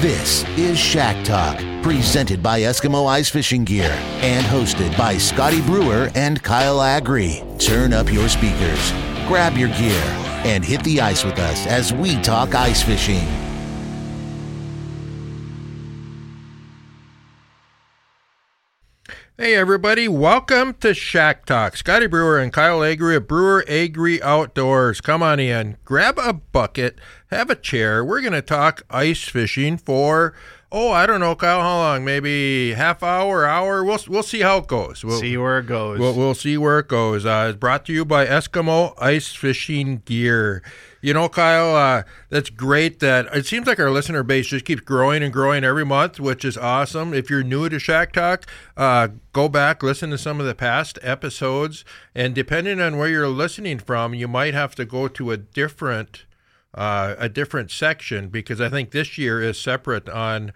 This is Shack Talk, presented by Eskimo Ice Fishing Gear and hosted by Scotty Brewer and Kyle Agri. Turn up your speakers, grab your gear, and hit the ice with us as we talk ice fishing. Hey everybody, welcome to Shack Talk. Scotty Brewer and Kyle Agri of Brewer Agri Outdoors. Come on in, grab a bucket, have a chair. We're going to talk ice fishing for oh, I don't know, Kyle, how long? Maybe half hour, hour. We'll we'll see how it goes. We'll see where it goes. We'll, we'll see where it goes. Uh, it's brought to you by Eskimo Ice Fishing Gear. You know, Kyle, uh, that's great that it seems like our listener base just keeps growing and growing every month, which is awesome. If you're new to Shack Talk, uh, go back, listen to some of the past episodes, and depending on where you're listening from, you might have to go to a different uh, a different section because I think this year is separate on.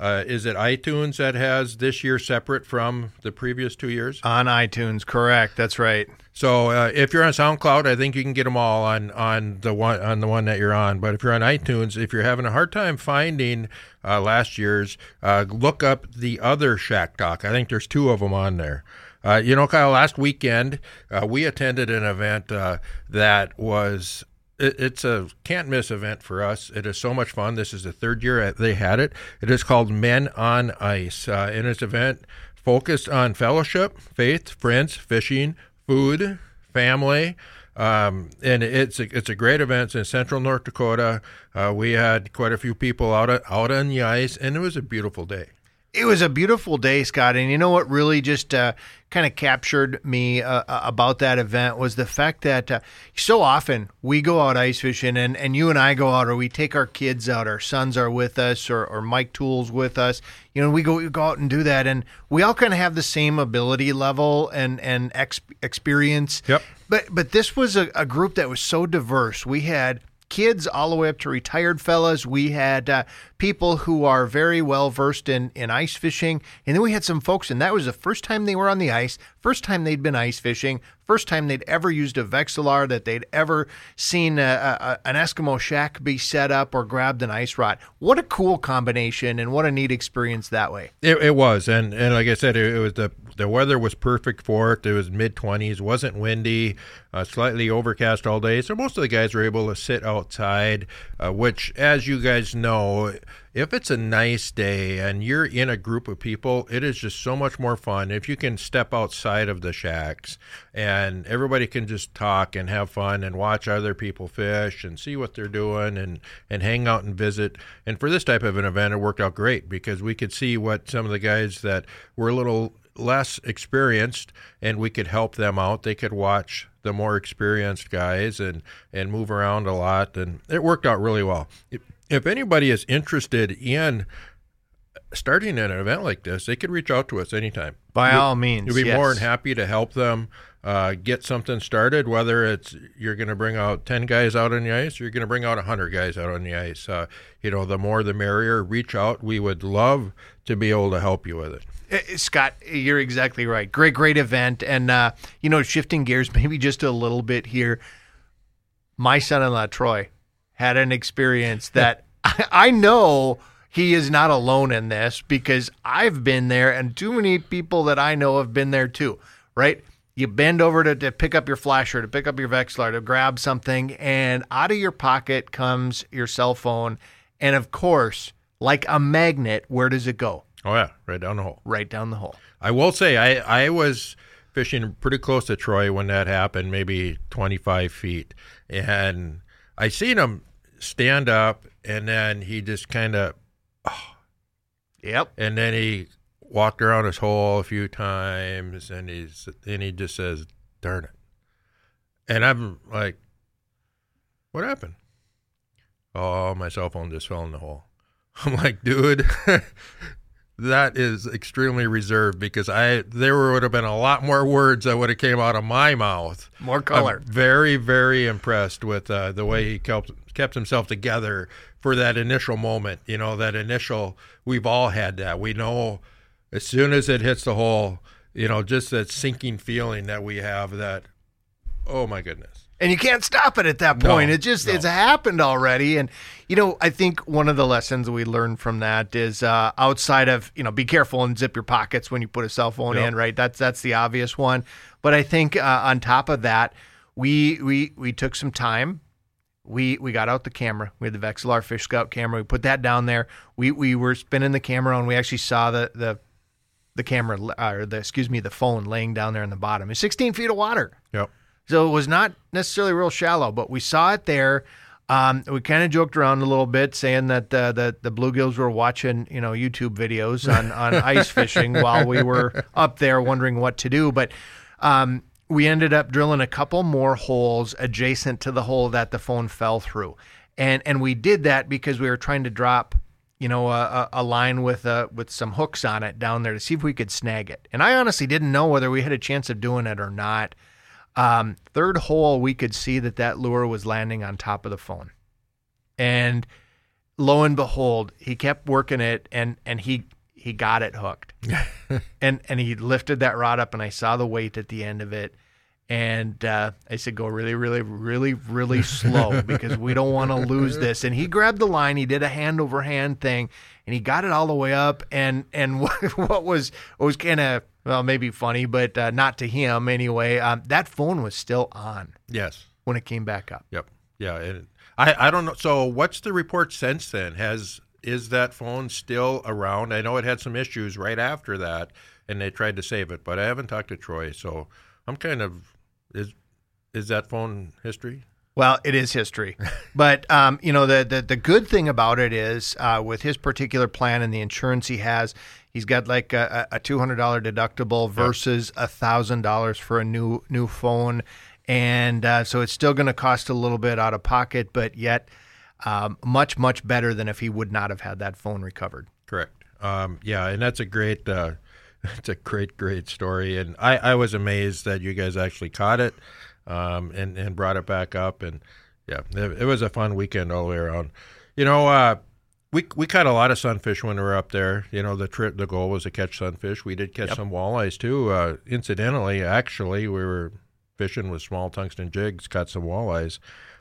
Uh, is it iTunes that has this year separate from the previous two years? On iTunes, correct. That's right. So uh, if you're on SoundCloud, I think you can get them all on on the one on the one that you're on. But if you're on iTunes, if you're having a hard time finding uh, last year's, uh, look up the other Shack Talk. I think there's two of them on there. Uh, you know, Kyle, last weekend uh, we attended an event uh, that was it's a can't miss event for us. It is so much fun. This is the third year they had it. It is called Men on Ice, uh, and it's an event focused on fellowship, faith, friends, fishing, food, family. Um, and it's a, it's a great event it's in central North Dakota. Uh, we had quite a few people out out on the ice, and it was a beautiful day. It was a beautiful day, Scott. And you know what really just uh, kind of captured me uh, uh, about that event was the fact that uh, so often we go out ice fishing and, and you and I go out or we take our kids out, our sons are with us or, or Mike Toole's with us. You know, we go, we go out and do that. And we all kind of have the same ability level and, and ex- experience. Yep. But, but this was a, a group that was so diverse. We had kids all the way up to retired fellas. We had uh, people who are very well versed in, in ice fishing. And then we had some folks, and that was the first time they were on the ice, first time they'd been ice fishing, first time they'd ever used a Vexilar, that they'd ever seen a, a, an Eskimo shack be set up or grabbed an ice rod. What a cool combination and what a neat experience that way. It, it was. And, and like I said, it, it was the the weather was perfect for it. It was mid 20s, wasn't windy, uh, slightly overcast all day. So most of the guys were able to sit outside, uh, which, as you guys know, if it's a nice day and you're in a group of people, it is just so much more fun if you can step outside of the shacks and everybody can just talk and have fun and watch other people fish and see what they're doing and, and hang out and visit. And for this type of an event, it worked out great because we could see what some of the guys that were a little less experienced and we could help them out. They could watch the more experienced guys and and move around a lot and it worked out really well. If, if anybody is interested in starting an event like this, they could reach out to us anytime. By we, all means, we'd be yes. more than happy to help them uh, get something started. Whether it's you're going to bring out ten guys out on the ice, or you're going to bring out hundred guys out on the ice. Uh, you know, the more the merrier. Reach out. We would love to be able to help you with it. Uh, Scott, you're exactly right. Great, great event. And, uh, you know, shifting gears maybe just a little bit here. My son in law, Troy, had an experience that I know he is not alone in this because I've been there and too many people that I know have been there too, right? You bend over to, to pick up your flasher, to pick up your Vexilar, to grab something, and out of your pocket comes your cell phone. And of course, like a magnet, where does it go? Oh yeah, right down the hole. Right down the hole. I will say I I was fishing pretty close to Troy when that happened, maybe 25 feet, and I seen him stand up, and then he just kind of, oh. yep, and then he walked around his hole a few times, and he's and he just says, "Darn it," and I'm like, "What happened?" Oh, my cell phone just fell in the hole. I'm like, dude, that is extremely reserved because I there would have been a lot more words that would have came out of my mouth. More color. I'm very very impressed with uh, the way he kept kept himself together for that initial moment. You know that initial. We've all had that. We know as soon as it hits the hole. You know, just that sinking feeling that we have. That oh my goodness and you can't stop it at that point. No, it just no. it's happened already, and you know I think one of the lessons we learned from that is uh, outside of you know be careful and zip your pockets when you put a cell phone Yep. in. Right, that's that's the obvious one. But I think uh, on top of that, we we we took some time. We we got out the camera. We had the Vexilar Fish Scout camera. We put that down there. We we were spinning the camera and we actually saw the the the camera uh, or the excuse me the phone laying down there in the bottom. It's 16 feet of water. Yep. So it was not necessarily real shallow, but we saw it there. Um, we kind of joked around a little bit, saying that uh, the the bluegills were watching, you know, YouTube videos on on ice fishing while we were up there wondering what to do. But um, we ended up drilling a couple more holes adjacent to the hole that the phone fell through, and and we did that because we were trying to drop you know, a, a a line with uh, with some hooks on it down there to see if we could snag it. And I honestly didn't know whether we had a chance of doing it or not. Um, third hole, we could see that that lure was landing on top of the phone, and lo and behold, he kept working it, and and he he got it hooked, and and he lifted that rod up, and I saw the weight at the end of it. And uh, I said, go really, really, really, really slow because we don't want to lose this. And he grabbed the line. He did a hand over hand thing, and he got it all the way up. And and what, what was what was kind of well, maybe funny, but uh, not to him anyway. Um, that phone was still on Yes. when it came back up. Yep. Yeah. And I, I don't know. So what's the report since then? Has is that phone still around? I know it had some issues right after that, and they tried to save it, but I haven't talked to Troy, so I'm kind of is is that phone history? Well, it is history, but um, you know the, the the good thing about it is uh, with his particular plan and the insurance he has, he's got like a, a two hundred dollar deductible versus a thousand dollars for a new new phone, and uh, so it's still going to cost a little bit out of pocket, but yet um, much much better than if he would not have had that phone recovered. Correct. Um, yeah, and that's a great, uh, it's a great, great story. And I, I was amazed that you guys actually caught it um, and and brought it back up. And yeah, it, it was a fun weekend all the way around. You know, uh, we we caught a lot of sunfish when we were up there. You know, the trip, the goal was to catch sunfish. We did catch some walleyes too. Uh, incidentally, actually, we were fishing with small tungsten jigs, caught some walleyes.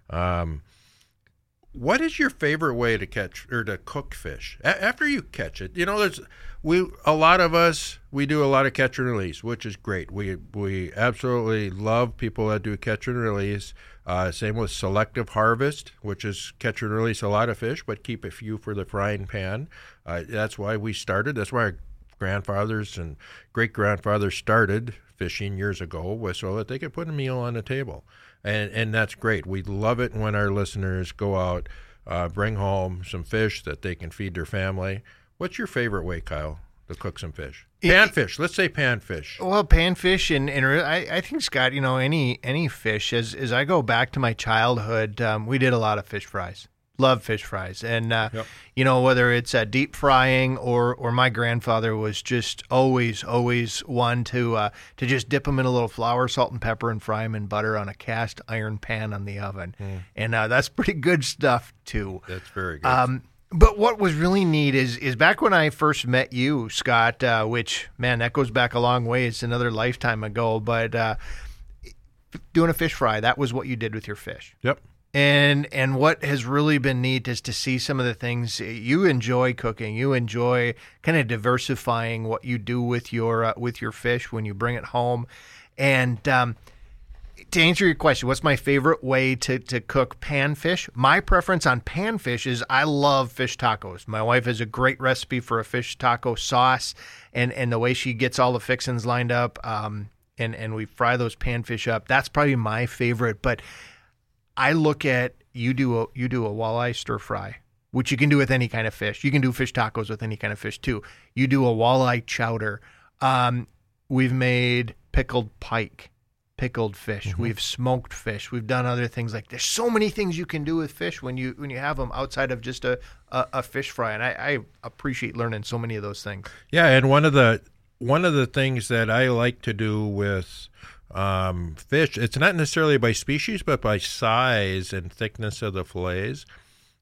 Um, what is your favorite way to catch or to cook fish a- after you catch it? You know, there's we a lot of us we do a lot of catch and release, which is great. We we absolutely love people that do catch and release. Uh, same with selective harvest, which is catch and release a lot of fish, but keep a few for the frying pan. Uh, that's why we started. That's why our grandfathers and great grandfathers started fishing years ago, was so that they could put a meal on the table, and and that's great. We love it when our listeners go out, uh, bring home some fish that they can feed their family. What's your favorite way, Kyle, to cook some fish? Panfish. Let's say panfish. Well, panfish and, and I, I think Scott, you know, any any fish. As as I go back to my childhood, um, we did a lot of fish fries. Love fish fries, and uh, Yep. you know whether it's uh, deep frying or or my grandfather was just always always one to uh, to just dip them in a little flour, salt, and pepper, and fry them in butter on a cast iron pan on the oven, and uh, that's pretty good stuff too. That's very good. Um, but what was really neat is is back when I first met you, Scott. Uh, which man, that goes back a long way. It's another lifetime ago. But uh, doing a fish fry, that was what you did with your fish. yep. And and what has really been neat is to see some of the things you enjoy cooking. You enjoy kind of diversifying what you do with your uh, with your fish when you bring it home. And um, to answer your question, what's my favorite way to, to cook panfish? My preference on panfish is I love fish tacos. My wife has a great recipe for a fish taco sauce, and, and the way she gets all the fixings lined up, um, and, and we fry those panfish up. That's probably my favorite. But I look at you do a you do a walleye stir fry, which you can do with any kind of fish. You can do fish tacos with any kind of fish too. You do a walleye chowder. Um, we've made pickled pike, pickled fish. We've smoked fish. We've done other things like there's so many things you can do with fish when you when you have them outside of just a a, a fish fry. And I, I appreciate learning so many of those things. Yeah, and one of the one of the things that I like to do with um, fish, it's not necessarily by species, but by size and thickness of the fillets.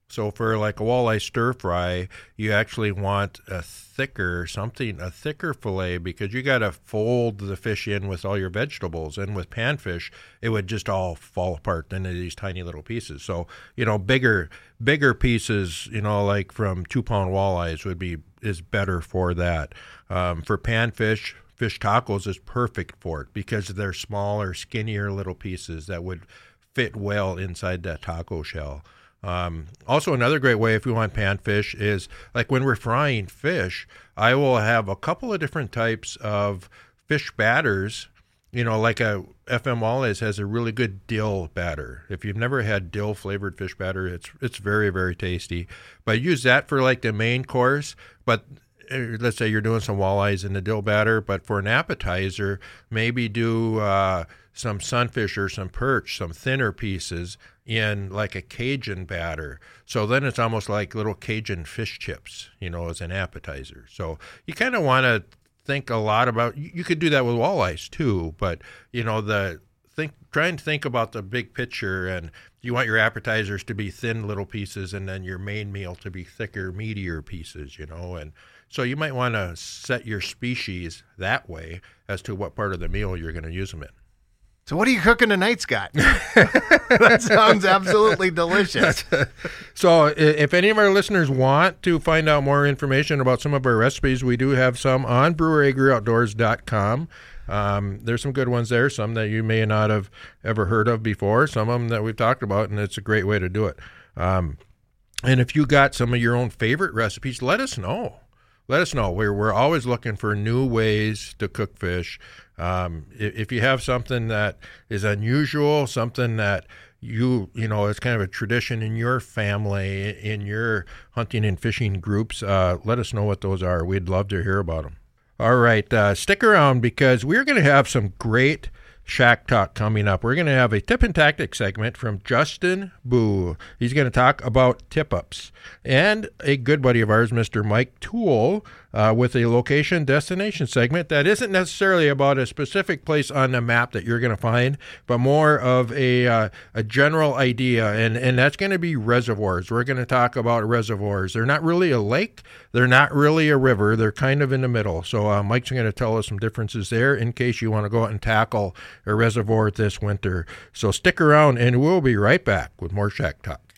So for like a walleye stir fry, you actually want a thicker something, a thicker fillet because you got to fold the fish in with all your vegetables. And with panfish, it would just all fall apart into these tiny little pieces. So you know, bigger bigger pieces, you know, like from two pound walleyes would be is better for that. Um, for panfish, fish tacos is perfect for it because they're smaller, skinnier little pieces that would fit well inside that taco shell. Um, also, another great way if you want panfish is like when we're frying fish, I will have a couple of different types of fish batters. You know, like a FM Walleyes has a really good dill batter. If you've never had dill flavored fish batter, it's it's very very tasty. But use that for like the main course. But let's say you're doing some walleyes in the dill batter, but for an appetizer, maybe do uh, some sunfish or some perch, some thinner pieces in like a Cajun batter. So then it's almost like little Cajun fish chips, you know, as an appetizer. So you kind of want to think a lot about. You could do that with walleyes too, but you know the think try and think about the big picture and you want your appetizers to be thin little pieces and then your main meal to be thicker meatier pieces you know and so you might want to set your species that way as to what part of the meal you're going to use them in So what are you cooking tonight, Scott? that sounds absolutely delicious. So, if any of our listeners want to find out more information about some of our recipes, we do have some on breweragriOutdoors.com. Um, there's some good ones there, some that you may not have ever heard of before, some of them that we've talked about, and it's a great way to do it. Um, and if you got some of your own favorite recipes, let us know. Let us know. We're, we're always looking for new ways to cook fish. Um, if, if you have something that is unusual, something that you you know it's kind of a tradition in your family, in your hunting and fishing groups, uh, let us know what those are. We'd love to hear about them. All right, uh, stick around because we're going to have some great Shack Talk coming up. We're going to have a tip and tactic segment from Justin Boo. He's going to talk about tip ups. And a good buddy of ours, Mr. Mike Toole, uh, with a location destination segment that isn't necessarily about a specific place on the map that you're going to find, but more of a, uh, a general idea. And, and that's going to be reservoirs. We're going to talk about reservoirs. They're not really a lake, they're not really a river, they're kind of in the middle. So uh, Mike's going to tell us some differences there in case you want to go out and tackle a reservoir this winter. So stick around and we'll be right back with more Shack Talk.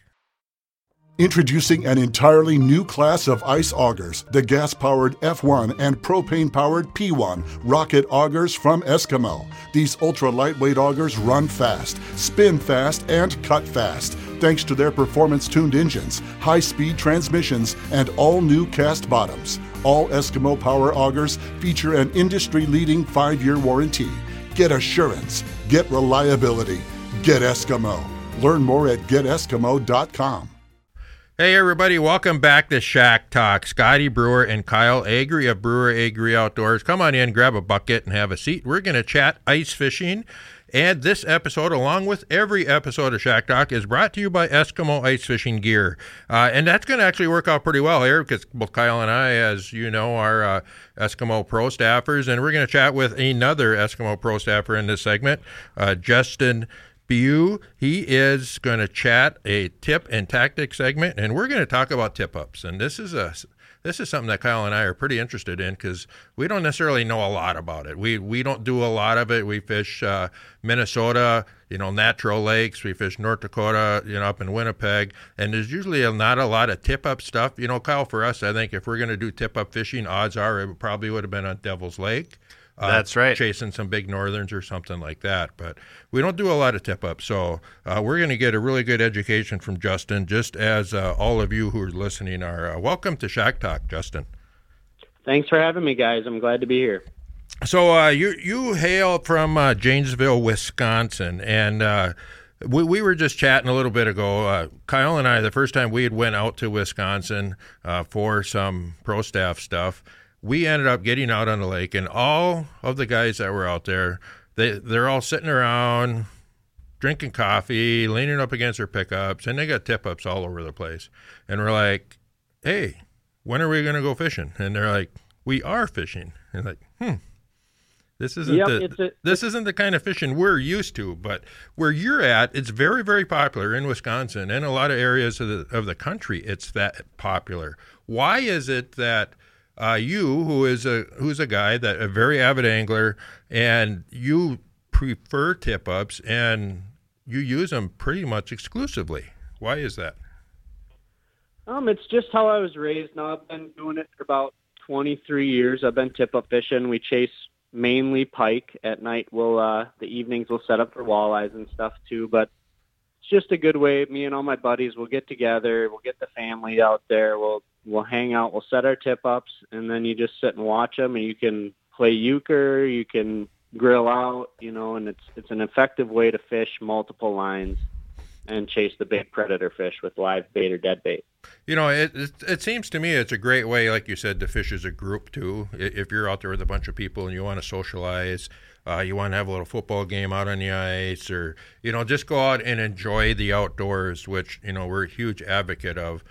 Introducing an entirely new class of ice augers, the gas powered F1 and propane powered P1 rocket augers from Eskimo. These ultra lightweight augers run fast, spin fast, and cut fast thanks to their performance tuned engines, high speed transmissions, and all new cast bottoms. All Eskimo Power augers feature an industry leading five year warranty. Get assurance, get reliability, get Eskimo. Learn more at geteskimo.com. Hey everybody, welcome back to Shack Talk. Scotty Brewer and Kyle Agri of Brewer Agri Outdoors. Come on in, grab a bucket, and have a seat. We're going to chat ice fishing. And this episode, along with every episode of Shack Talk, is brought to you by Eskimo Ice Fishing Gear. Uh, and that's going to actually work out pretty well here because both Kyle and I, as you know, are uh, Eskimo Pro staffers. And we're going to chat with another Eskimo Pro staffer in this segment, uh, Justin Bu. He is going to chat a tip and tactic segment, and we're going to talk about tip ups. And this is a this is something that Kyle and I are pretty interested in because we don't necessarily know a lot about it. We we don't do a lot of it. We fish uh, Minnesota, you know, natural lakes. We fish North Dakota, you know, up in Winnipeg, and there's usually a, not a lot of tip up stuff. You know, Kyle, for us, I think if we're going to do tip up fishing, odds are it probably would have been on Devil's Lake. Uh, That's right. Chasing some big northerns or something like that. But we don't do a lot of tip ups. So uh, we're going to get a really good education from Justin, just as uh, all of you who are listening are. Uh, welcome to Shack Talk, Justin. Thanks for having me, guys. I'm glad to be here. So uh, you you hail from uh, Janesville, Wisconsin, and uh, we we were just chatting a little bit ago. Uh, Kyle and I, the first time we had went out to Wisconsin uh, for some pro staff stuff, we ended up getting out on the lake, and all of the guys that were out there, they they're all sitting around drinking coffee, leaning up against their pickups, and they got tip ups all over the place. And we're like, "Hey, when are we going to go fishing?" And they're like, "We are fishing." And like, hmm This isn't Yep, the a- this isn't the kind of fishing we're used to, but where you're at, it's very very popular in Wisconsin and a lot of areas of the of the country. It's that popular. Why is it that uh, you, who is a who's a guy that a very avid angler, and you prefer tip ups and you use them pretty much exclusively? Why is that? Um, it's just how I was raised. Now I've been doing it for about 23 years. I've been tip up fishing. We chase mainly pike at night. We'll uh, the evenings we'll set up for walleyes and stuff too. But it's just a good way. Me and all my buddies will get together. We'll get the family out there. We'll we'll hang out. We'll set our tip ups, and then you just sit and watch them. And you can play euchre. You can grill out. You know, and it's it's an effective way to fish multiple lines and chase the big predator fish with live bait or dead bait. You know, it, it it seems to me it's a great way, like you said, to fish as a group too. If you're out there with a bunch of people and you want to socialize, uh, you want to have a little football game out on the ice, or you know, just go out and enjoy the outdoors, which you know we're a huge advocate of.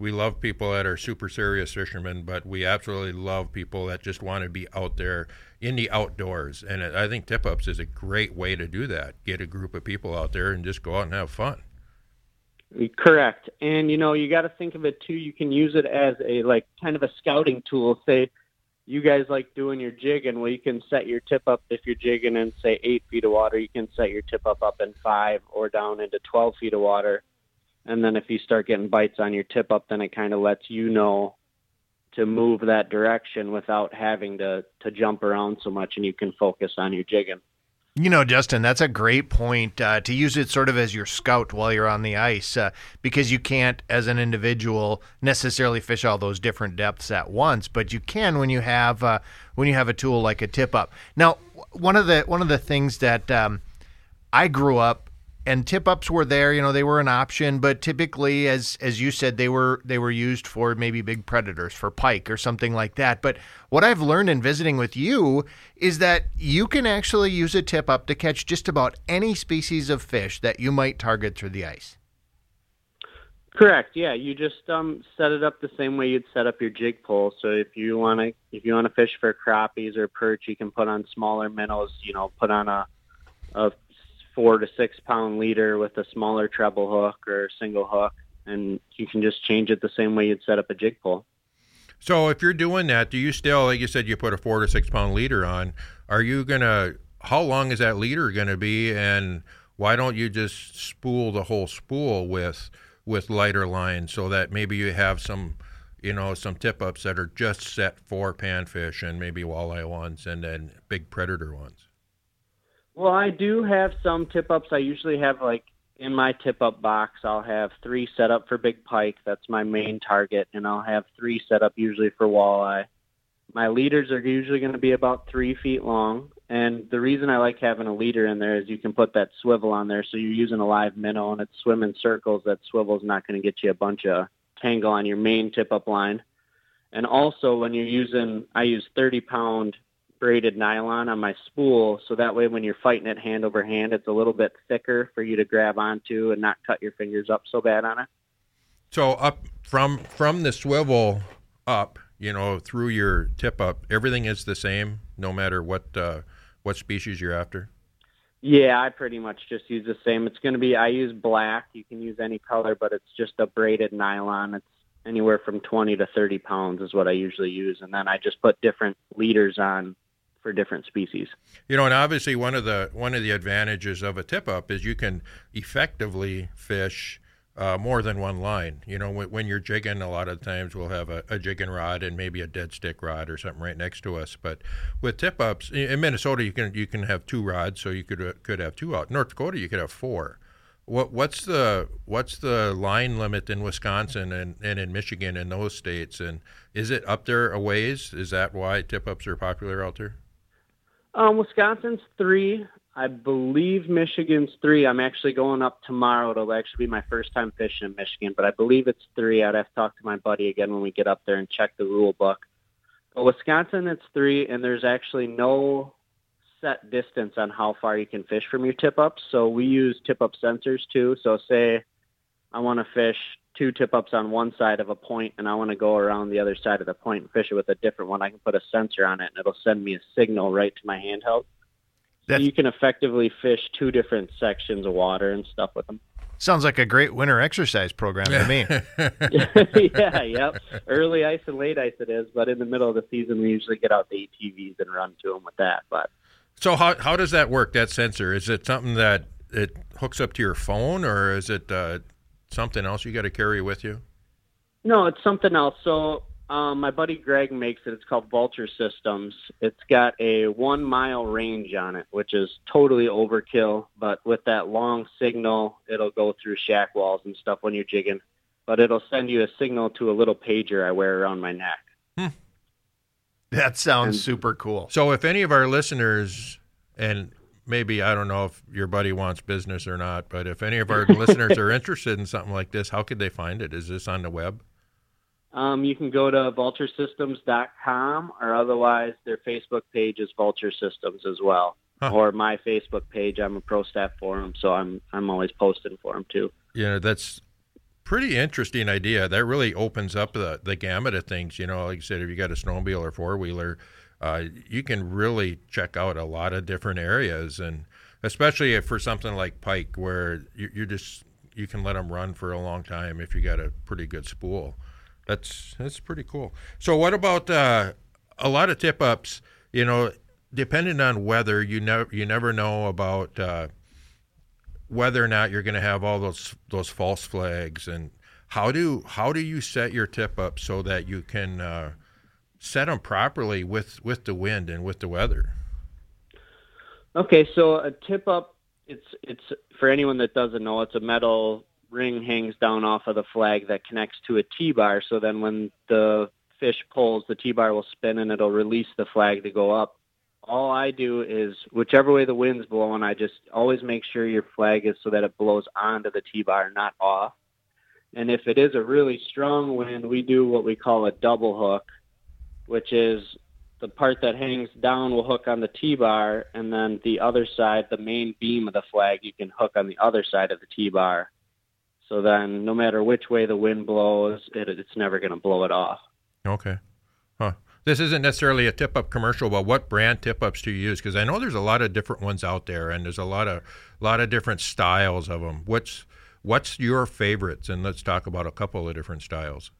We love people that are super serious fishermen, but we absolutely love people that just want to be out there in the outdoors. And I think tip ups is a great way to do that. Get a group of people out there and just go out and have fun. Correct. And you know, you got to think of it too. You can use it as a like kind of a scouting tool. Say you guys like doing your jigging, well, you can set your tip up if you're jigging in say eight feet of water. You can set your tip up up in five or down into twelve feet of water. And then if you start getting bites on your tip up, then it kind of lets you know to move that direction without having to to jump around so much, and you can focus on your jigging. You know, Justin, that's a great point uh, to use it sort of as your scout while you're on the ice uh, because you can't, as an individual, necessarily fish all those different depths at once, but you can when you have uh, when you have a tool like a tip up. Now, one of the one of the things that um, I grew up and tip ups were there, you know, they were an option, but typically as as you said they were they were used for maybe big predators, for pike or something like that. But what I've learned in visiting with you is that you can actually use a tip up to catch just about any species of fish that you might target through the ice. Correct. Yeah, you just um, set it up the same way you'd set up your jig pole. So if you want to, if you want to fish for crappies or perch, you can put on smaller minnows. You know, put on a a four to six pound leader with a smaller treble hook or single hook, and you can just change it the same way you'd set up a jig pole. So if you're doing that, do you still, like you said, you put a four to six pound leader on? Are you gonna? How long is that leader gonna be? And why don't you just spool the whole spool with with lighter lines so that maybe you have some, you know, some tip ups that are just set for panfish and maybe walleye ones and then big predator ones. Well, I do have some tip ups. I usually have like in my tip up box, I'll have three set up for big pike. That's my main target, and I'll have three set up usually for walleye. My leaders are usually going to be about three feet long, and the reason I like having a leader in there is you can put that swivel on there, so you're using a live minnow and it's swimming circles. That swivel's not going to get you a bunch of tangle on your main tip up line. And also, when you're using, I use 30 pound braided nylon on my spool, so that way when you're fighting it hand over hand, it's a little bit thicker for you to grab onto and not cut your fingers up so bad on it. So up from from the swivel up, you know, through your tip up, everything is the same, no matter what uh, what species you're after. Yeah, I pretty much just use the same. It's going to be I use black. You can use any color, but it's just a braided nylon. It's anywhere from 20 to 30 pounds is what I usually use, and then I just put different leaders on for different species. You know, and obviously one of the one of the advantages of a tip up is you can effectively fish uh, more than one line. You know, when, when you're jigging, a lot of times we'll have a, a jigging rod and maybe a dead stick rod or something right next to us. But with tip ups in Minnesota, you can you can have two rods, so you could uh, could have two out. North Dakota, you could have four. What what's the what's the line limit in Wisconsin and, and in Michigan and those states? And is it up there a ways? Is that why tip ups are popular out there? Um, Wisconsin's three. I believe Michigan's three. I'm actually going up tomorrow. It'll actually be my first time fishing in Michigan, but I believe it's three. I'd have to talk to my buddy again when we get up there and check the rule book. But Wisconsin, it's three, and there's actually no set distance on how far you can fish from your tip ups. So we use tip up sensors too. So say I want to fish two tip ups on one side of a point and I want to go around the other side of the point and fish it with a different one, I can put a sensor on it and it'll send me a signal right to my handheld. So That's- you can effectively fish two different sections of water and stuff with them. Sounds like a great winter exercise program to me. yeah, yep. Early ice and late ice it is, but in the middle of the season we usually get out the ATVs and run to them with that. But So how how does that work? That sensor is it something that it hooks up to your phone, or is it uh, something else you got to carry with you? No, it's something else. So um, my buddy Greg makes it. It's called Vulture Systems. It's got a one mile range on it, which is totally overkill. But with that long signal, it'll go through shack walls and stuff when you're jigging. But it'll send you a signal to a little pager I wear around my neck. That sounds And- super cool. So if any of our listeners and maybe I don't know if your buddy wants business or not, but if any of our listeners are interested in something like this, how could they find it? Is this on the web? Um, you can go to vulturesystems.com or otherwise their Facebook page is Vulture Systems as well. Huh. Or my Facebook page. I'm a pro staff for them, so I'm I'm always posting for them too. Yeah, that's pretty interesting idea. That really opens up the, the gamut of things. You know, like you said, if you got a snowmobile or four wheeler, uh, you can really check out a lot of different areas, and especially for something like pike, where you, you just you can let them run for a long time if you got a pretty good spool. That's that's pretty cool. So, what about uh, a lot of tip ups? You know, depending on weather, you never you never know about. Uh, whether or not you're going to have all those those false flags and how do how do you set your tip up so that you can uh, set them properly with with the wind and with the weather Okay, so a tip up it's it's for anyone that doesn't know, it's a metal ring hangs down off of the flag that connects to a T bar. So then when the fish pulls, the T bar will spin and it'll release the flag to go up. All I do is whichever way the wind's blowing, I just always make sure your flag is so that it blows onto the T bar, not off. And if it is a really strong wind, we do what we call a double hook, which is the part that hangs down will hook on the T-bar, and then the other side, the main beam of the flag, you can hook on the other side of the T-bar. So then, no matter which way the wind blows, it, it's never going to blow it off. okay. Huh. This isn't necessarily a tip up commercial but what brand tip ups do you use? Because i know there's a lot of different ones out there and there's a lot of lot of different styles of them what's what's your favorites? And let's talk about a couple of different styles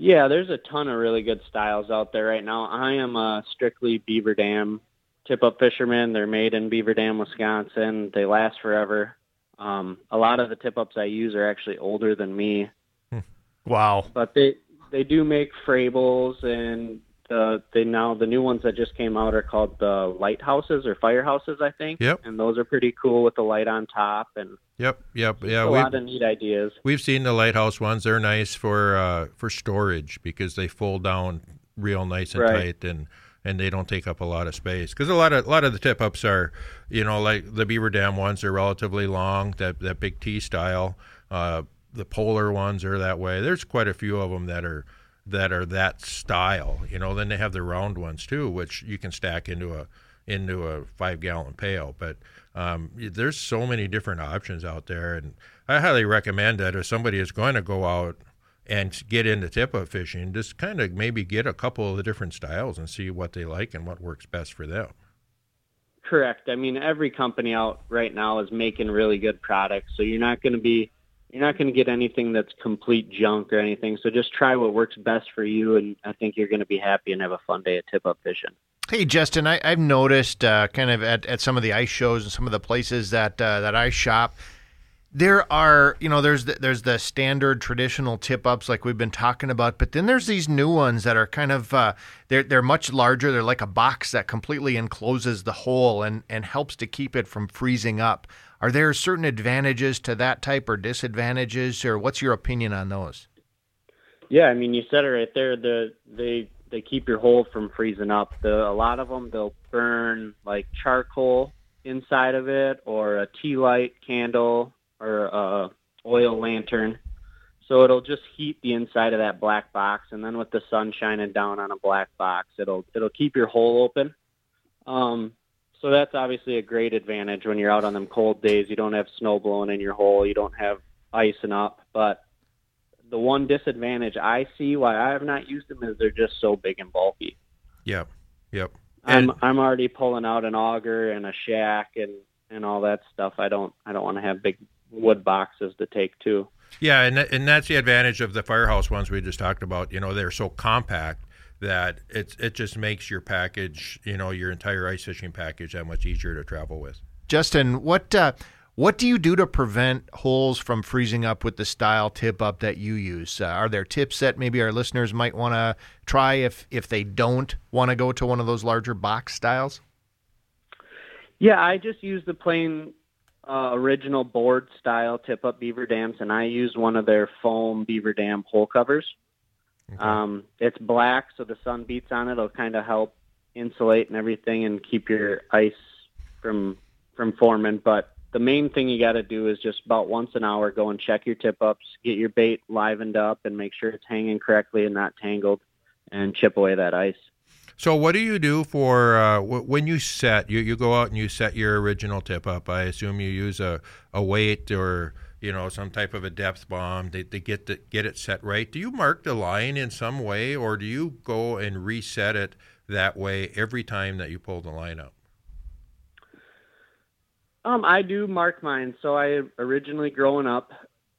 Yeah, there's a ton of really good styles out there right now. I am a strictly Beaver Dam tip-up fisherman. They're made in Beaver Dam, Wisconsin. They last forever. Um, a lot of the tip-ups I use are actually older than me. Wow. but they they do make Frabills and the they now the new ones that just came out are called the lighthouses or firehouses I think. Yep. And those are pretty cool with the light on top and yep yep yeah a lot of neat ideas. We've seen the lighthouse ones. They're nice for uh, for storage because they fold down real nice and Right. tight, and and they don't take up a lot of space. Because a lot of a lot of the tip ups are, you know, like the Beaver Dam ones are relatively long. That that big T style. Uh, the polar ones are that way. There's quite a few of them that are that are that style. You know, then they have the round ones too, which you can stack into a into a five gallon pail. But um, there's so many different options out there, and I highly recommend that if somebody is going to go out and get into tip up fishing, just kind of maybe get a couple of the different styles and see what they like and what works best for them. Correct. I mean every company out right now is making really good products. So you're not gonna be you're not going to get anything that's complete junk or anything. So just try what works best for you, and I think you're going to be happy and have a fun day at tip up fishing. Hey Justin, I, I've noticed uh, kind of at, at some of the ice shows and some of the places that uh, that I shop, there are you know there's the, there's the standard traditional tip ups like we've been talking about, but then there's these new ones that are kind of uh, they're they're much larger. They're like a box that completely encloses the hole and and helps to keep it from freezing up. Are there certain advantages to that type or disadvantages, or what's your opinion on those? Yeah, I mean, you said it right there. The they they keep your hole from freezing up. The a lot of them they'll burn like charcoal inside of it, or a tea light candle, or a oil lantern. So it'll just heat the inside of that black box, and then with the sun shining down on a black box, it'll it'll keep your hole open. Um, so that's obviously a great advantage when you're out on them cold days. You don't have snow blowing in your hole. You don't have icing up, but the one disadvantage I see why I have not used them is they're just so big and bulky. Yep. Yep. I'm I'm already pulling out an auger and a shack and and all that stuff. I don't I don't want to have big wood boxes to take too. Yeah, and and that's the advantage of the firehouse ones we just talked about. You know, they're so compact that it's it just makes your package, you know, your entire ice fishing package that much easier to travel with. Justin, what uh, what do you do to prevent holes from freezing up with the style tip up that you use? Uh, are there tips that maybe our listeners might want to try if if they don't want to go to one of those larger box styles? Yeah, I just use the plain uh, original board style tip up beaver dams, and I use one of their foam beaver dam hole covers. Okay. Um, it's black, so the sun beats on it. It'll kind of help insulate and everything, and keep your ice from from forming. But the main thing you got to do is just about once an hour go and check your tip ups, get your bait livened up, and make sure it's hanging correctly and not tangled, and chip away that ice. So, what do you do for uh, when you set? You, you go out and you set your original tip up. I assume you use a, a weight or you know some type of a depth bomb to, to get the, get it set right. Do you mark the line in some way, or do you go and reset it that way every time that you pull the line up? Um, I do mark mine. So I originally growing up,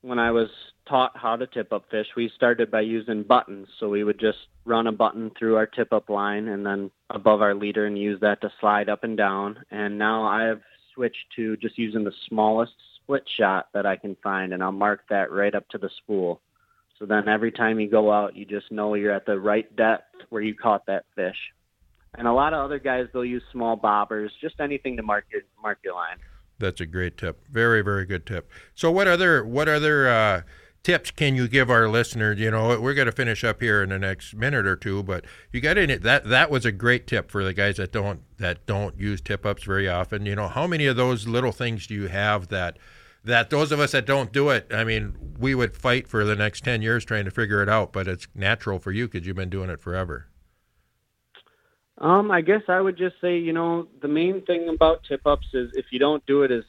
when I was taught how to tip up fish, we started by using buttons. So we would just run a button through our tip up line and then above our leader and use that to slide up and down. And now I have switched to just using the smallest split shot that I can find and I'll mark that right up to the spool. So then every time you go out, you just know you're at the right depth where you caught that fish. And a lot of other guys, they'll use small bobbers, just anything to mark your mark your line. That's a great tip. Very, very good tip. So, what other what other uh, tips can you give our listeners? You know, we're going to finish up here in the next minute or two, but you got it. That that was a great tip for the guys that don't that don't use tip ups very often. You know, how many of those little things do you have that? That those of us that don't do it, I mean, we would fight for the next 10 years trying to figure it out, but it's natural for you because you've been doing it forever. Um, I guess I would just say, you know, the main thing about tip ups is if you don't do it is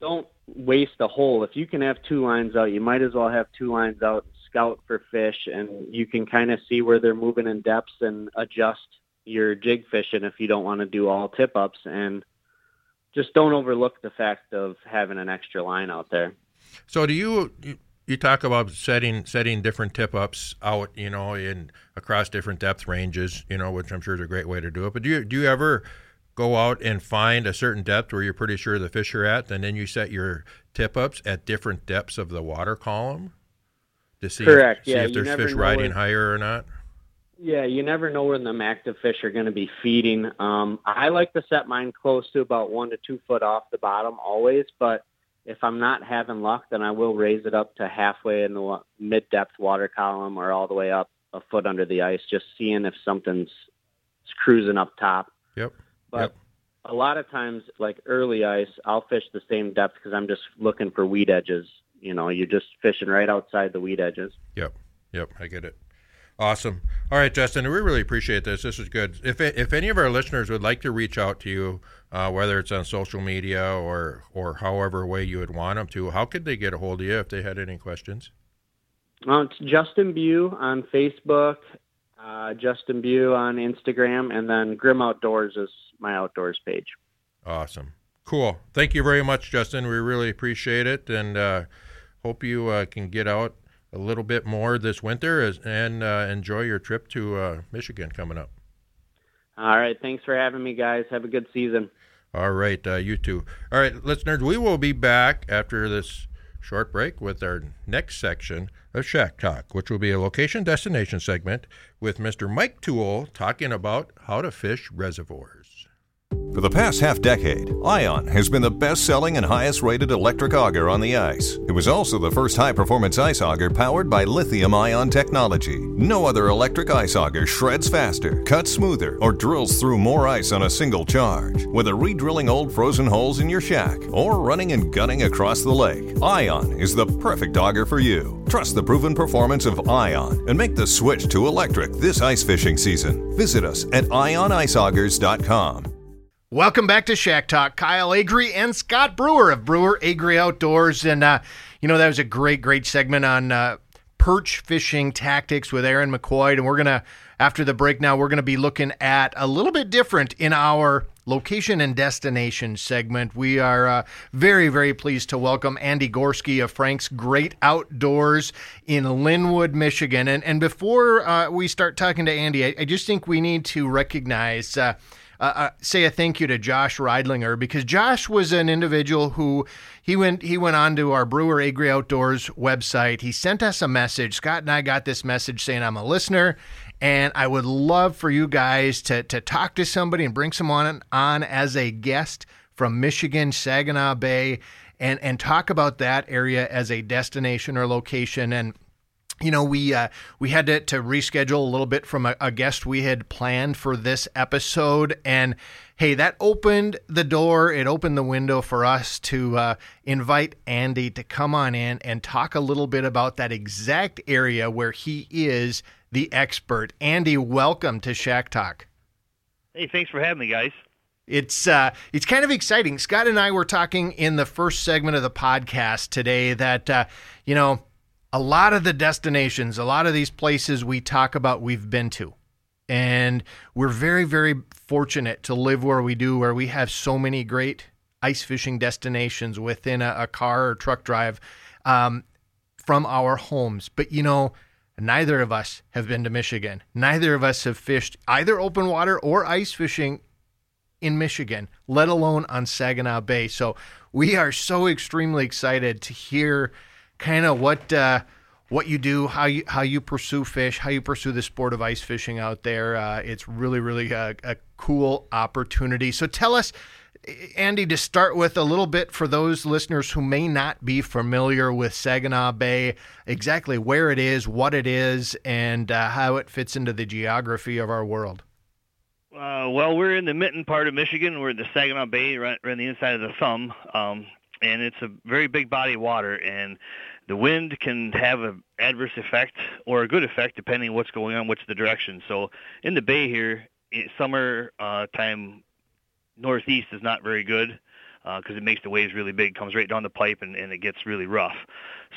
don't waste a hole. If you can have two lines out, you might as well have two lines out and scout for fish and you can kind of see where they're moving in depths and adjust your jig fishing if you don't want to do all tip ups and just don't overlook the fact of having an extra line out there. So do you you talk about setting setting different tip ups out, you know, in across different depth ranges, you know, which I'm sure is a great way to do it. But do you do you ever go out and find a certain depth where you're pretty sure the fish are at, and then you set your tip ups at different depths of the water column to see Correct. If, yeah, see if there's fish riding when, higher or not. Yeah, you never know when the active fish are going to be feeding. Um, I like to set mine close to about one to two foot off the bottom always, but if I'm not having luck, then I will raise it up to halfway in the mid depth water column or all the way up a foot under the ice, just seeing if something's cruising up top. Yep. But yep. a lot of times, like early ice, I'll fish the same depth because I'm just looking for weed edges. You know, you're just fishing right outside the weed edges. Yep. Yep. I get it. Awesome. All right, Justin, we really appreciate this. This is good. If if any of our listeners would like to reach out to you, uh, whether it's on social media or or however way you would want them to, how could they get a hold of you if they had any questions? Uh, it's Justin Bew on Facebook, uh, Justin Bew on Instagram, and then Grim Outdoors is my outdoors page. Awesome. Cool. Thank you very much, Justin. We really appreciate it, and uh, hope you uh, can get out a little bit more this winter as, and uh, enjoy your trip to uh, Michigan coming up. All right. Thanks for having me, guys. Have a good season. All right. Uh, you too. All right, listeners, we will be back after this short break with our next section of Shack Talk, which will be a location destination segment with Mr. Mike Toole talking about how to fish reservoirs. For the past half decade, Ion has been the best selling and highest rated electric auger on the ice. It was also the first high performance ice auger powered by lithium ion technology. No other electric ice auger shreds faster, cuts smoother, or drills through more ice on a single charge. Whether re drilling old frozen holes in your shack or running and gunning across the lake, Ion is the perfect auger for you. Trust the proven performance of Ion and make the switch to electric this ice fishing season. Visit us at ioniceaugers.com. Welcome back to Shack Talk. Kyle Agri and Scott Brewer of Brewer Agri Outdoors. And, uh, you know, that was a great, great segment on uh, perch fishing tactics with Aaron McCoy. And we're going to, after the break now, we're going to be looking at a little bit different in our location and destination segment. We are uh, very, very pleased to welcome Andy Gorski of Frank's Great Outdoors in Linwood, Michigan. And, and before uh, we start talking to Andy, I, I, just think we need to recognize. Uh, uh, say a thank you to Josh Reidlinger because Josh was an individual who he went he went on to our Brewer Agri Outdoors website. He sent us a message. Scott and I got this message saying I'm a listener and I would love for you guys to to talk to somebody and bring someone on as a guest from Michigan, Saginaw Bay, and and talk about that area as a destination or location and you know, we uh, we had to, to reschedule a little bit from a, a, guest we had planned for this episode, and hey, that opened the door. It opened the window for us to uh, invite Andy to come on in and talk a little bit about that exact area where he is the expert. Andy, welcome to Shack Talk. Hey, thanks for having me, guys. It's uh, it's kind of exciting. Scott and I were talking in the first segment of the podcast today that uh, you know a lot of the destinations, a lot of these places we talk about, we've been to. And we're very, very fortunate to live where we do, where we have so many great ice fishing destinations within a, a car or truck drive um, from our homes. But you know, neither of us have been to Michigan. Neither of us have fished either open water or ice fishing in Michigan, let alone on Saginaw Bay. So we are so extremely excited to hear kind of what uh, what you do, how you how you pursue fish, how you pursue the sport of ice fishing out there. Uh, it's really really a, a, cool opportunity. So tell us. Andy, to start with a little bit for those listeners who may not be familiar with Saginaw Bay, exactly where it is, what it is, and uh, how it fits into the geography of our world. Uh, well, we're in the mitten part of Michigan. We're in the Saginaw Bay, right, right on the inside of the thumb, um, and it's a very big body of water. And the wind can have an adverse effect or a good effect depending on what's going on, what's the direction. So in the bay here, summer uh, time, northeast is not very good because uh, it makes the waves really big, comes right down the pipe, and, and it gets really rough.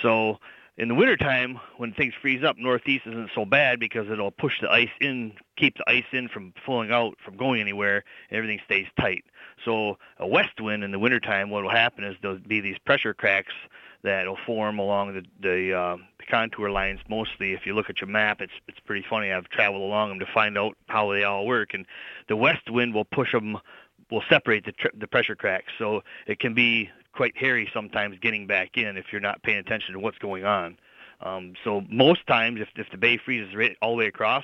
So in the wintertime, when things freeze up, northeast isn't so bad because it'll push the ice in, keep the ice in from flowing out, from going anywhere, and everything stays tight. So a west wind in the wintertime, what will happen is there'll be these pressure cracks that'll form along the the, uh, contour lines. Mostly, if you look at your map, it's it's pretty funny. I've traveled along them to find out how they all work, and the west wind will push them, will separate the tr- the pressure cracks. So it can be quite hairy sometimes getting back in if you're not paying attention to what's going on. Um, so most times, if if the bay freezes right all the way across,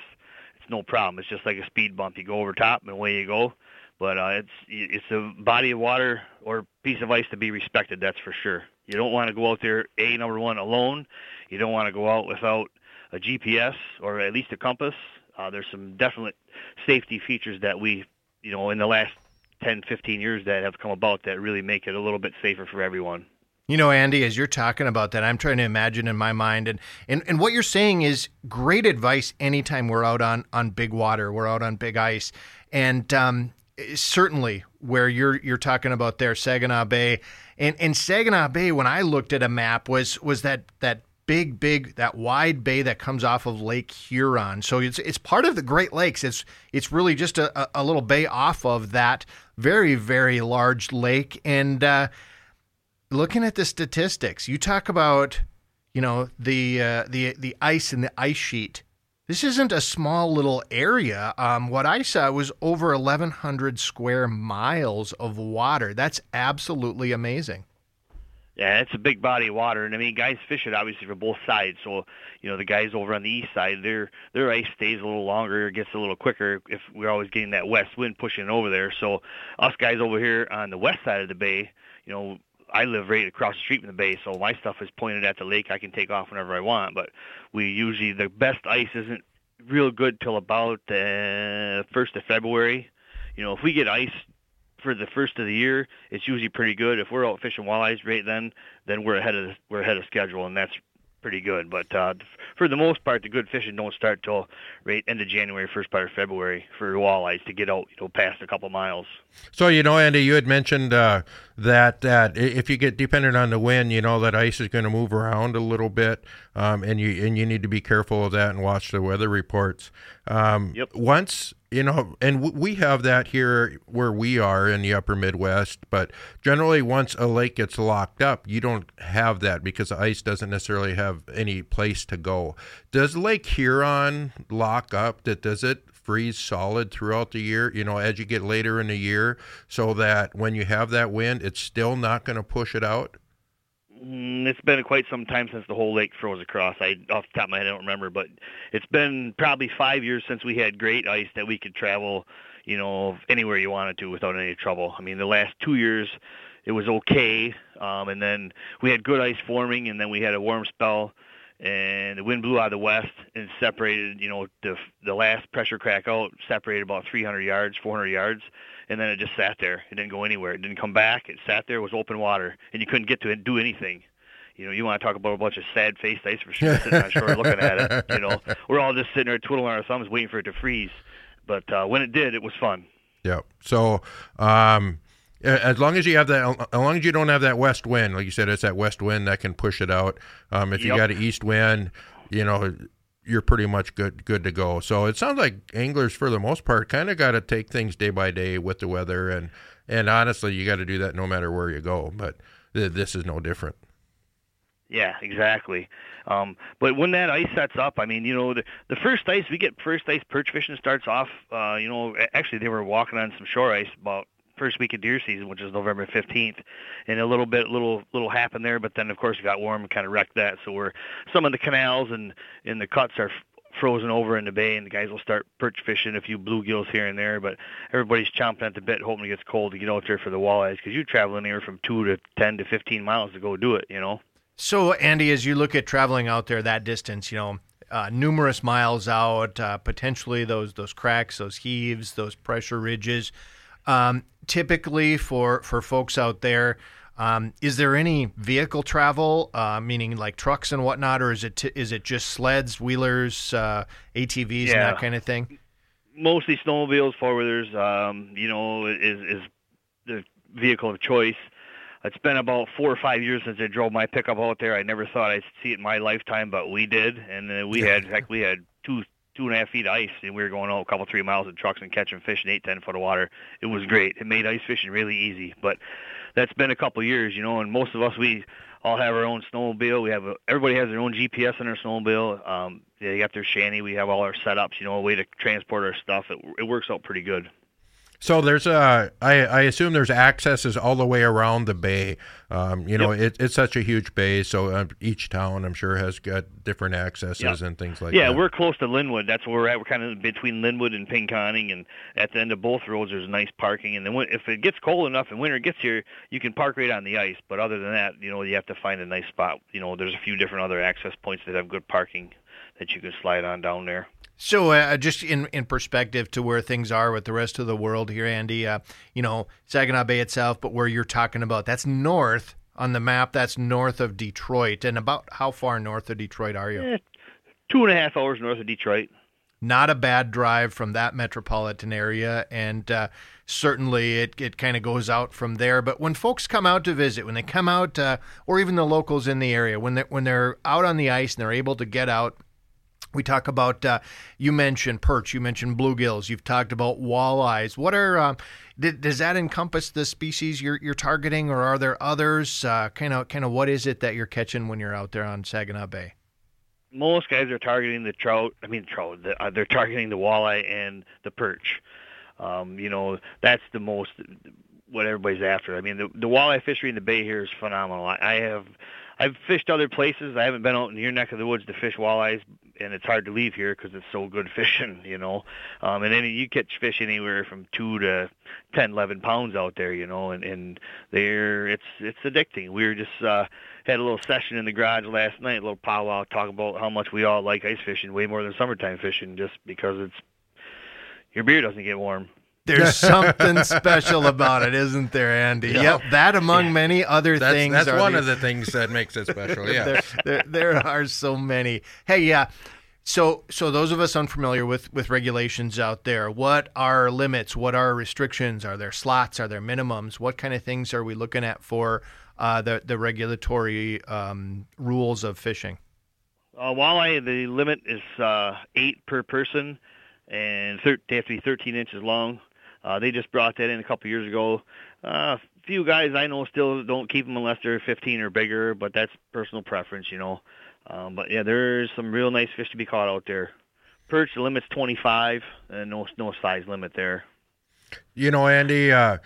it's no problem. It's just like a speed bump. You go over top and away you go. But uh, it's it's a body of water or piece of ice to be respected. That's for sure. You don't want to go out there, A, number one, alone. You don't want to go out without a GPS or at least a compass. Uh, there's some definite safety features that we, you know, in the last 10, 15 years that have come about that really make it a little bit safer for everyone. You know, Andy, as you're talking about that, I'm trying to imagine in my mind, and, and, and what you're saying is great advice anytime we're out on, on big water, we're out on big ice. And um, certainly where you're you're talking about there, Saginaw Bay, and and Saginaw Bay. When I looked at a map, was was that that big big that wide bay that comes off of Lake Huron. So it's it's part of the Great Lakes. It's it's really just a, a little bay off of that very very large lake. And uh, looking at the statistics, you talk about you know the uh, the the ice and the ice sheet this isn't a small little area. Um, what I saw was over 1,100 square miles of water. That's absolutely amazing. Yeah, it's a big body of water, and I mean, guys fish it obviously from both sides. So, you know, the guys over on the east side, their their ice stays a little longer, gets a little quicker if we're always getting that west wind pushing over there. So, us guys over here on the west side of the bay, you know, I live right across the street from the bay, so my stuff is pointed at the lake. I can take off whenever I want, but we usually the best ice isn't real good till about the first of February. You know, if we get ice for the first of the year, it's usually pretty good. If we're out fishing walleyes right then, then we're ahead of we're ahead of schedule, and that's pretty good. But uh, for the most part, the good fishing don't start till right end of January, first part of February for walleyes to get out, you know, past a couple miles. So you know, Andy, you had mentioned uh, that that if you get dependent on the wind, you know that ice is going to move around a little bit. Um, and you and you need to be careful of that and watch the weather reports. Um, Yep. Once you know, and w- we have that here where we are in the upper Midwest, but generally, once a lake gets locked up, you don't have that because the ice doesn't necessarily have any place to go. Does Lake Huron lock up? That does it freeze solid throughout the year? You know, as you get later in the year, so that when you have that wind, it's still not going to push it out. Mm, It's been quite some time since the whole lake froze across. I off the top of my head I don't remember, but it's been probably five years since we had great ice that we could travel, you know, anywhere you wanted to without any trouble. I mean, the last two years it was okay, um, and then we had good ice forming, and then we had a warm spell, and the wind blew out of the west and separated. You know, the the last pressure crack out separated about 300 yards, 400 yards, and then it just sat there. It didn't go anywhere. It didn't come back. It sat there. It was open water, and you couldn't get to it and do anything. You know, you want to talk about a bunch of sad-faced ice for sure, sitting on shore looking at it. You know, we're all just sitting there twiddling our thumbs, waiting for it to freeze. But uh, when it did, it was fun. Yep. So, um, as long as you have that, as long as you don't have that west wind, like you said, it's that west wind that can push it out. Um, if you got an east wind, you know, you're pretty much good good to go. So it sounds like anglers, for the most part, kind of got to take things day by day with the weather, and and honestly, you got to do that no matter where you go. But th- this is no different. Yeah, exactly. Um, but when that ice sets up, I mean, you know, the, the first ice we get first ice perch fishing starts off. Uh, you know, actually they were walking on some shore ice about first week of deer season, which is November 15th, and a little bit, little, little happened there. But then of course it got warm and kind of wrecked that. So we're some of the canals and and the cuts are frozen over in the bay, and the guys will start perch fishing a few bluegills here and there. But everybody's chomping at the bit, hoping it gets cold to get out there for the walleyes, because you travel anywhere from two to 10 to 15 miles to go do it. You know. So, Andy, as you look at traveling out there that distance, you know, uh, numerous miles out, uh, potentially those those cracks, those heaves, those pressure ridges. Um, typically, for for folks out there, um, is there any vehicle travel, uh, meaning like trucks and whatnot, or is it t- is it just sleds, wheelers, uh, ATVs, and that kind of thing? mostly snowmobiles, four wheelers. Um, you know, is is the vehicle of choice. It's been about four or five years since I drove my pickup out there. I never thought I'd see it in my lifetime, but we did, and uh, we had, in fact, we had two two and a half feet of ice, and we were going out a couple three miles in trucks and catching fish in eight ten foot of water. It was great. It made ice fishing really easy, but that's been a couple years, you know. And most of us we all have our own snowmobile. We have a, everybody has their own GPS in their snowmobile. Um, they got their shanty. We have all our setups, you know, a way to transport our stuff. It, it works out pretty good. So there's a, I, I assume there's accesses all the way around the bay. Um, you know, it, it's such a huge bay, so uh, each town I'm sure has got different accesses Yep. and things like yeah, that. Yeah, we're close to Linwood. That's where we're at. We're kind of between Linwood and Pinconning, and at the end of both roads, there's nice parking. And then when, if it gets cold enough and winter gets here, you can park right on the ice. But other than that, you know, you have to find a nice spot. You know, there's a few different other access points that have good parking that you can slide on down there. So, uh, just in, in perspective to where things are with the rest of the world here, Andy, uh, you know, Saginaw Bay itself, but where you're talking about, that's north on the map. That's north of Detroit. And about how far north of Detroit are you? Eh, two and a half hours north of Detroit. Not a bad drive from that metropolitan area. And uh, certainly it, it kind of goes out from there. But when folks come out to visit, when they come out, uh, or even the locals in the area, when, they, when they're out on the ice and they're able to get out, we talk about uh, you mentioned perch, you mentioned bluegills, you've talked about walleyes. What are um, d- does that encompass the species you're, you're targeting, or are there others? Kind of, kind of, what is it that you're catching when you're out there on Saginaw Bay? most guys are targeting the trout. I mean, trout. The, uh, they're targeting the walleye and the perch. Um, you know, that's the most what everybody's after. I mean, the the walleye fishery in the bay here is phenomenal. I, I have I've fished other places. I haven't been out in your neck of the woods to fish walleyes, and it's hard to leave here because it's so good fishing. You know, um, and then you catch fish anywhere from two to ten, eleven pounds out there. You know, and and they're it's it's addicting. We were just uh, had a little session in the garage last night, a little powwow, talk about how much we all like ice fishing way more than summertime fishing, just because it's your beer doesn't get warm. There's something special about it, isn't there, Andy? Yep, that among many other that's things. that's are one the- of the things that makes it special. Yeah. there, there, there are so many. Hey, yeah. So, so those of us unfamiliar with with regulations out there, what are limits? What are restrictions? Are there slots? Are there minimums? What kind of things are we looking at for uh, the the regulatory um, rules of fishing? Uh, walleye, the limit is uh, eight per person, and thir- they have to be 13 inches long. Uh, they just brought that in a couple years ago. Uh, a few guys I know still don't keep them unless they're 15 or bigger, but that's personal preference, you know. Um, but yeah, there's some real nice fish to be caught out there. Perch the limit's 25, and no no size limit there. You know, Andy, uh,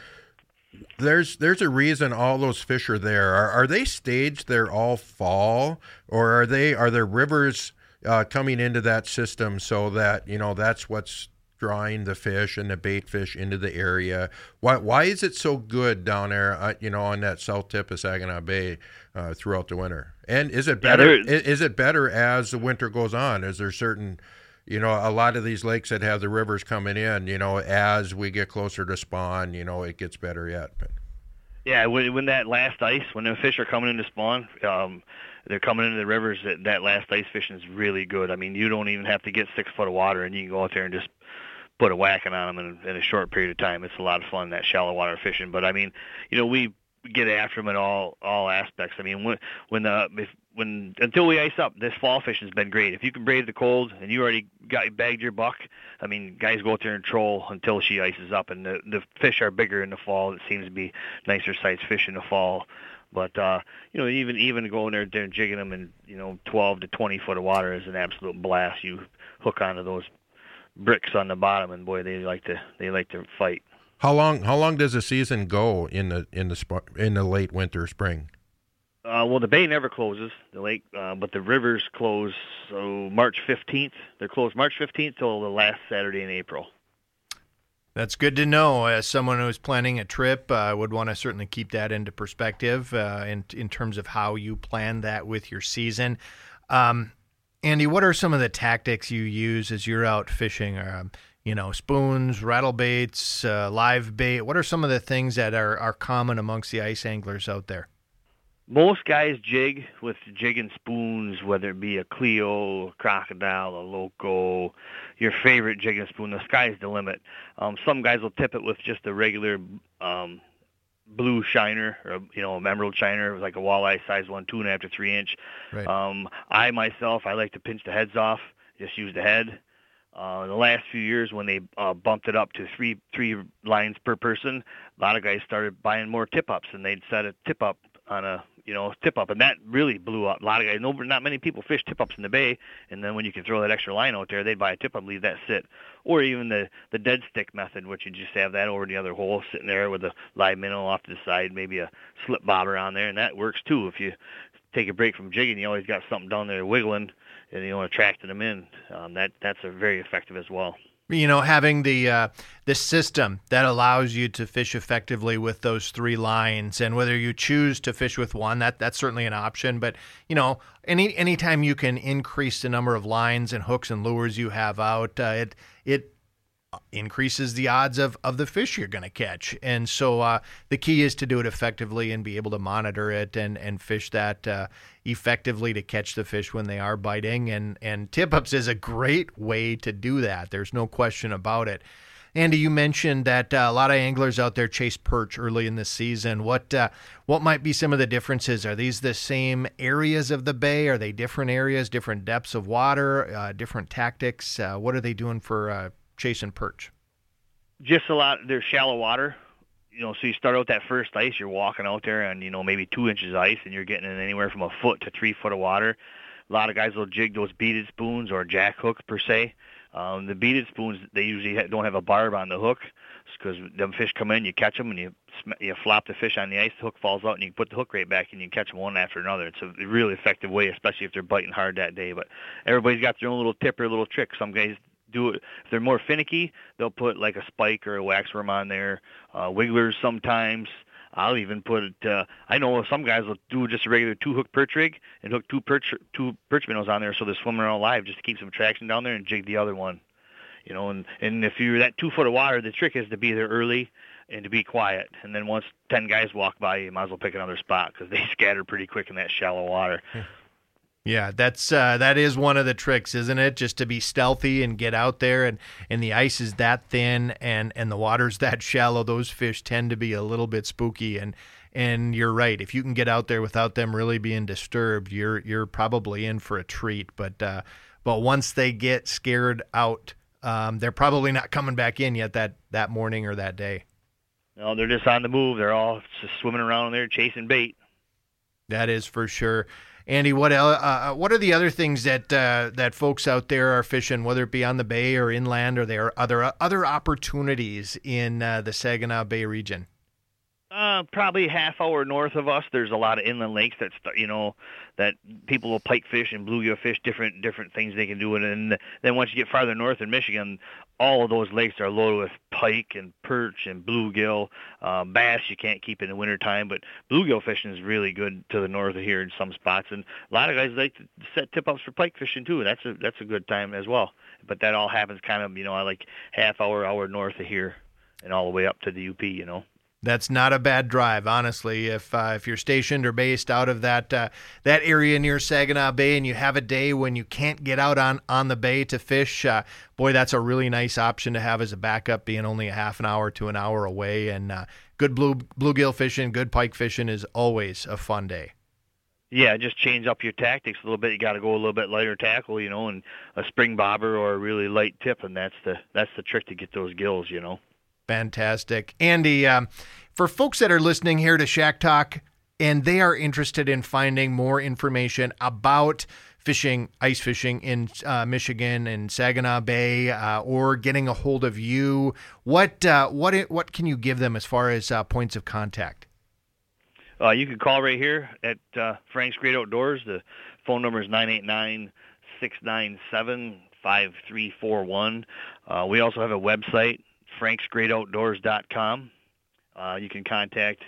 there's there's a reason all those fish are there. Are, are they staged there all fall, or are they are there rivers uh, coming into that system so that you know that's what's drawing the fish and the bait fish into the area? Why why is it so good down there? Uh, you know, on that south tip of Saginaw Bay uh, throughout the winter. And is it better? there- is, is it better as the winter goes on? Is there certain you know, a lot of these lakes that have the rivers coming in, you know, as we get closer to spawn, you know, it gets better yet. But Yeah, when, when that last ice, when the fish are coming in to spawn, um, they're coming into the rivers. That, that last ice fishing is really good. I mean, you don't even have to get six foot of water, and you can go out there and just put a whacking on them in, in a short period of time. It's a lot of fun that shallow water fishing. But I mean, you know, we get after them in all all aspects. I mean, when when the if, when until we ice up, this fall fishing's been great. If you can brave the cold and you already got bagged your buck, I mean, guys go out there and troll until she ices up, and the the fish are bigger in the fall. It seems to be nicer sized fish in the fall. But uh, you know, even even going there, there and jigging them in you know 12 to 20 foot of water is an absolute blast. You hook onto those bricks on the bottom, and boy, they like to they like to fight. how long how long does the season go in the in the sp- in the late winter spring? Uh, well, the bay never closes, the lake, uh, but the rivers close. So March 15th, they're closed March 15th till the last Saturday in April. That's good to know. As someone who's planning a trip, uh, I would want to certainly keep that into perspective uh, in in terms of how you plan that with your season. Um, Andy, what are some of the tactics you use as you're out fishing? Um, you know, spoons, rattle baits, uh, live bait. What are some of the things that are, are common amongst the ice anglers out there? Most guys jig with jigging spoons, whether it be a Cleo, a Crocodile, a Loco, your favorite jigging spoon. The sky's the limit. Um, some guys will tip it with just a regular um, blue shiner, or you know, an emerald shiner, It was like a walleye size one, two and a half to three inch. Right. Um, I myself, I like to pinch the heads off, just use the head. Uh, in the last few years, when they uh, bumped it up to three three lines per person, a lot of guys started buying more tip ups, and they'd set a tip up on a you know tip up, and that really blew up. A lot of guys, no, not many people fish tip ups in the bay, and then when you can throw that extra line out there, they'd buy a tip up, leave that sit, or even the the dead stick method, which you just have that over the other hole sitting there with a live minnow off to the side, maybe a slip bobber on there, and that works too. If you take a break from jigging, you always got something down there wiggling, and you know attracting them in. Um, that that's a very effective as well. You know having the uh, the system that allows you to fish effectively with those three lines. And whether you choose to fish with one that that's certainly an option. But you know any anytime you can increase the number of lines and hooks and lures you have out uh, it it increases the odds of, of the fish you're going to catch. And so uh, the key is to do it effectively and be able to monitor it and, and fish that uh, effectively to catch the fish when they are biting. And, and tip ups is a great way to do that. There's no question about it. Andy, you mentioned that uh, a lot of anglers out there chase perch early in the season. What uh, what might be some of the differences? Are these the same areas of the bay? Are they different areas, different depths of water, uh, different tactics? Uh, what are they doing for uh, chasing perch? just a lot. There's shallow water, you know. So you start out that first ice, you're walking out there, and you know maybe two inches of ice, and you're getting in anywhere from a foot to three foot of water. A lot of guys will jig those beaded spoons or jack hooks per se. Um, the beaded spoons they usually don't have a barb on the hook because them fish come in, you catch them, and you you flop the fish on the ice. The hook falls out, and you put the hook right back, and you can catch them one after another. It's a really effective way, especially if they're biting hard that day. But everybody's got their own little tip or little trick. Some guys do it if they're more finicky they'll put like a spike or a wax worm on there uh wigglers sometimes. I'll even put it uh i know some guys will do just a regular two hook perch rig and hook two perch two perch minnows on there so they're swimming around live just to keep some traction down there and jig the other one you know and and if you're that two foot of water the trick is to be there early and to be quiet and then once ten guys walk by you might as well pick another spot because they scatter pretty quick in that shallow water Yeah, that's uh, that is one of the tricks, isn't it? Just to be stealthy and get out there, and, and the ice is that thin, and, and the water's that shallow. Those fish tend to be a little bit spooky, and And you're right. If you can get out there without them really being disturbed, you're you're probably in for a treat. But uh, but once they get scared out, um, they're probably not coming back in yet that that morning or that day. No, they're just on the move. They're all just swimming around there chasing bait. That is for sure. Andy, what uh, uh, what are the other things that uh, that folks out there are fishing, whether it be on the bay or inland, or there are other other opportunities in uh, the Saginaw Bay region? Uh, probably half hour north of us, there's a lot of inland lakes that you know that people will pike fish and bluegill fish, different different things they can do. And then once you get farther north in Michigan, all of those lakes are loaded with pike and perch and bluegill, uh, bass. You can't keep in the wintertime, but bluegill fishing is really good to the north of here in some spots. And a lot of guys like to set tip ups for pike fishing too. That's a that's a good time as well. But that all happens kind of you know like half hour hour north of here, and all the way up to the UP. You know. That's not a bad drive, honestly. If uh, if you're stationed or based out of that uh, that area near Saginaw Bay, and you have a day when you can't get out on on the bay to fish, uh, boy, that's a really nice option to have as a backup. Being only a half an hour to an hour away, and uh, good blue bluegill fishing, good pike fishing is always a fun day. Yeah, just change up your tactics a little bit. You got to go a little bit lighter tackle, you know, and a spring bobber or a really light tip, and that's the that's the trick to get those gills, you know. Fantastic. Andy, um, for folks that are listening here to Shack Talk and they are interested in finding more information about fishing, ice fishing in uh, Michigan and Saginaw Bay, uh, or getting a hold of you, what uh, what what can you give them as far as uh, points of contact? Uh, you can call right here at uh, Frank's Great Outdoors. The phone number is nine eight nine six nine seven five three four one. We also have a website franksgreatoutdoors.com. Uh, you can contact,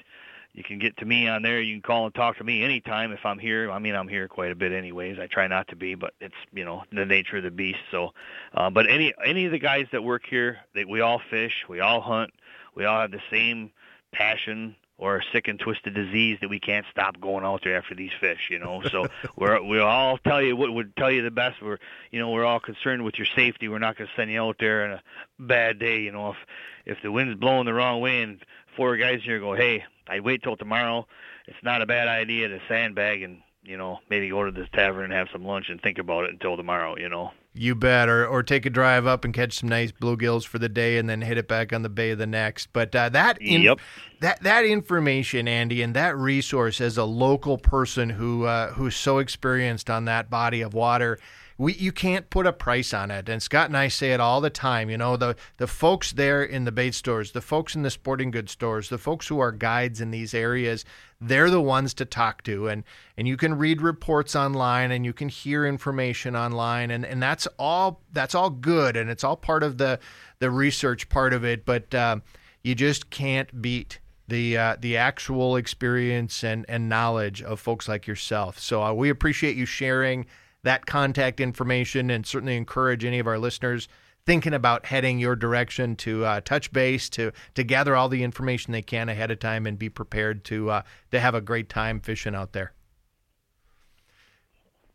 you can get to me on there. You can call and talk to me anytime if I'm here. I mean, I'm here quite a bit anyways. I try not to be, but it's you know the nature of the beast. So, uh, but any any of the guys that work here, that we all fish, we all hunt, we all have the same passion or a sick and twisted disease that we can't stop going out there after these fish, you know. So we're we all tell you what would tell you the best. We're you know we're all concerned with your safety. We're not going to send you out there on a bad day, you know. If if the wind's blowing the wrong way and four guys here go, hey, I'd wait till tomorrow. It's not a bad idea to sandbag and you know maybe go to this tavern and have some lunch and think about it until tomorrow, you know. You bet, or or take a drive up and catch some nice bluegills for the day, and then hit it back on the bay the next. But uh, that in, yep. that that information, Andy, and that resource as a local person who uh, who's so experienced on that body of water, we you can't put a price on it. And Scott and I say it all the time. You know, the the folks there in the bait stores, the folks in the sporting goods stores, the folks who are guides in these areas, they're the ones to talk to. And and you can read reports online and you can hear information online, and and that's all that's all good, and it's all part of the the research part of it. But uh, you just can't beat the uh, the actual experience and and knowledge of folks like yourself. So uh, we appreciate you sharing that contact information and certainly encourage any of our listeners thinking about heading your direction to uh, touch base to to gather all the information they can ahead of time and be prepared to uh, to have a great time fishing out there.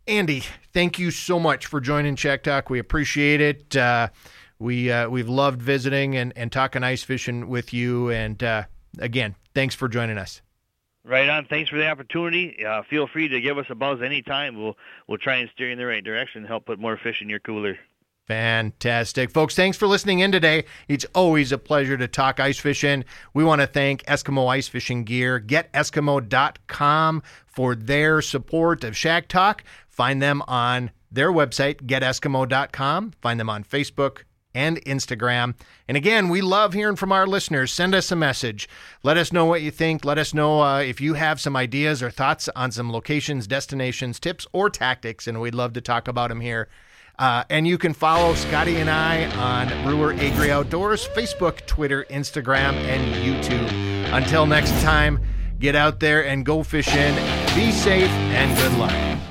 Andy, thank you so much for joining Shack Talk. We appreciate it. Uh, we uh, we've loved visiting and, and talking ice fishing with you. And uh, again, thanks for joining us. Right on. Thanks for the opportunity. Uh, feel free to give us a buzz anytime. We'll we'll try and steer you in the right direction and help put more fish in your cooler. Fantastic. Folks, thanks for listening in today. It's always a pleasure to talk ice fishing. We want to thank Eskimo Ice Fishing Gear, geteskimo.com for their support of Shack Talk. Find them on their website, geteskimo.com. Find them on Facebook, and Instagram. And again, we love hearing from our listeners. Send us a message. Let us know what you think. Let us know uh, if you have some ideas or thoughts on some locations, destinations, tips, or tactics, and we'd love to talk about them here. Uh, and you can follow Scotty and I on Brewer Agri Outdoors, Facebook, Twitter, Instagram, and YouTube. Until next time, get out there and go fishing. Be safe and good luck.